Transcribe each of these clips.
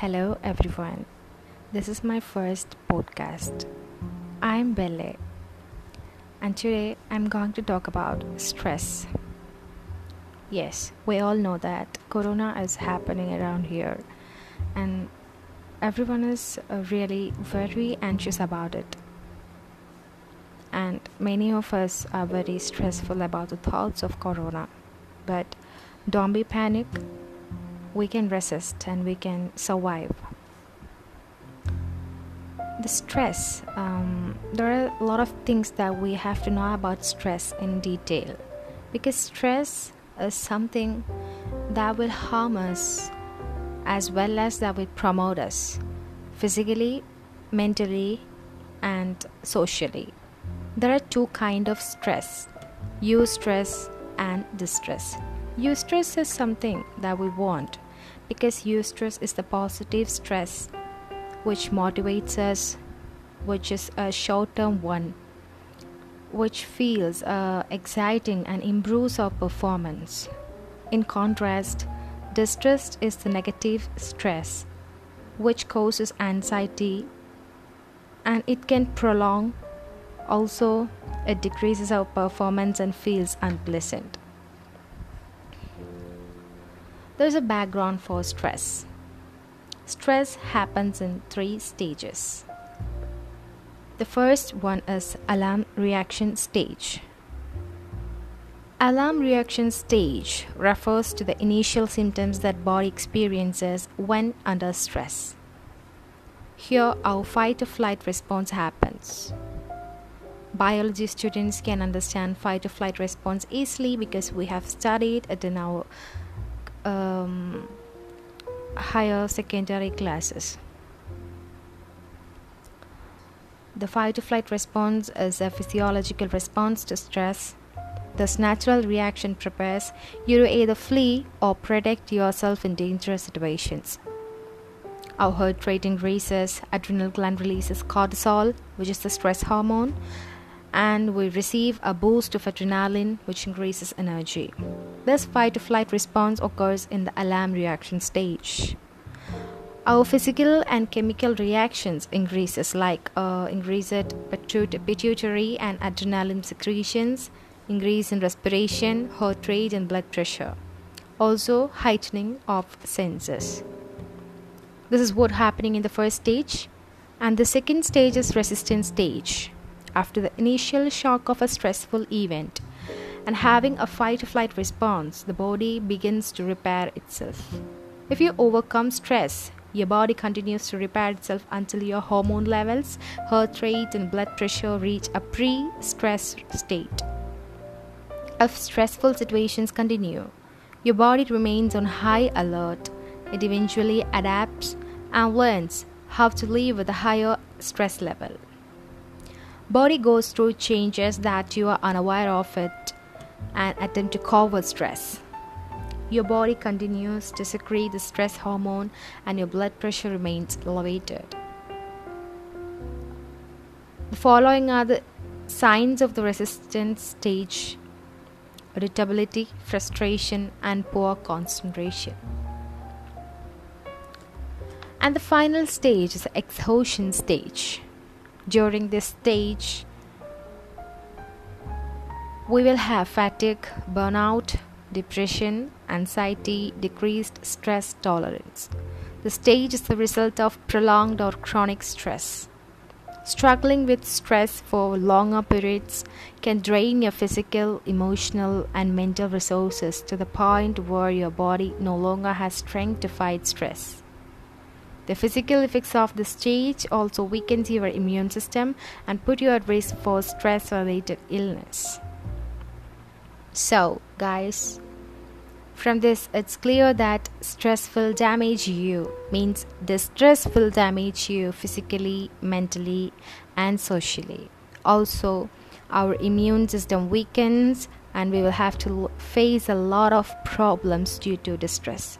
Hello, everyone. This is my first podcast. I'm Belle, and today I'm going to talk about stress. Yes, we all know that Corona is happening around here, and everyone is uh, really very anxious about it. And many of us are very stressful about the thoughts of Corona. But don't be panic we can resist and we can survive. The stress, um, there are a lot of things that we have to know about stress in detail because stress is something that will harm us as well as that will promote us physically, mentally, and socially. There are two kind of stress: eustress and distress. Eustress is something that we want because eustress is the positive stress which motivates us, which is a short term one, which feels uh, exciting and improves our performance. In contrast, distress is the negative stress which causes anxiety and it can prolong also it decreases our performance and feels unpleasant there's a background for stress. Stress happens in three stages. The first one is alarm reaction stage. Alarm reaction stage refers to the initial symptoms that body experiences when under stress. Here our fight or flight response happens. Biology students can understand fight or flight response easily because we have studied it in our um, higher secondary classes. The fight or flight response is a physiological response to stress. This natural reaction prepares you to either flee or protect yourself in dangerous situations. Our heart rate increases, adrenal gland releases cortisol, which is the stress hormone, and we receive a boost of adrenaline, which increases energy. This fight or flight response occurs in the alarm reaction stage. Our physical and chemical reactions increases like uh, increased pituitary and adrenaline secretions, increase in respiration, heart rate, and blood pressure. Also, heightening of senses. This is what happening in the first stage, and the second stage is resistance stage after the initial shock of a stressful event and having a fight or flight response, the body begins to repair itself. If you overcome stress, your body continues to repair itself until your hormone levels, heart rate, and blood pressure reach a pre stress state. If stressful situations continue, your body remains on high alert. It eventually adapts and learns how to live with a higher stress level. Body goes through changes that you are unaware of it and attempt to with stress. Your body continues to secrete the stress hormone and your blood pressure remains elevated. The following are the signs of the resistance stage irritability, frustration, and poor concentration. And the final stage is the exhaustion stage during this stage, we will have fatigue, burnout, depression, anxiety, decreased stress tolerance. The stage is the result of prolonged or chronic stress. Struggling with stress for longer periods can drain your physical, emotional, and mental resources to the point where your body no longer has strength to fight stress. The physical effects of the stage also weakens your immune system and put you at risk for stress related illness. So, guys, from this it's clear that stress will damage you means distress will damage you physically, mentally and socially. Also, our immune system weakens and we will have to face a lot of problems due to distress.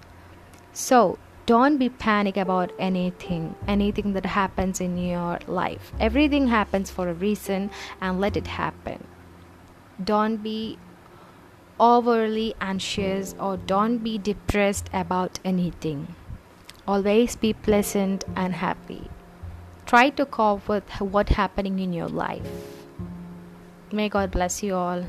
So, don't be panic about anything anything that happens in your life everything happens for a reason and let it happen don't be overly anxious or don't be depressed about anything Always be pleasant and happy. Try to cope with what's happening in your life. May God bless you all.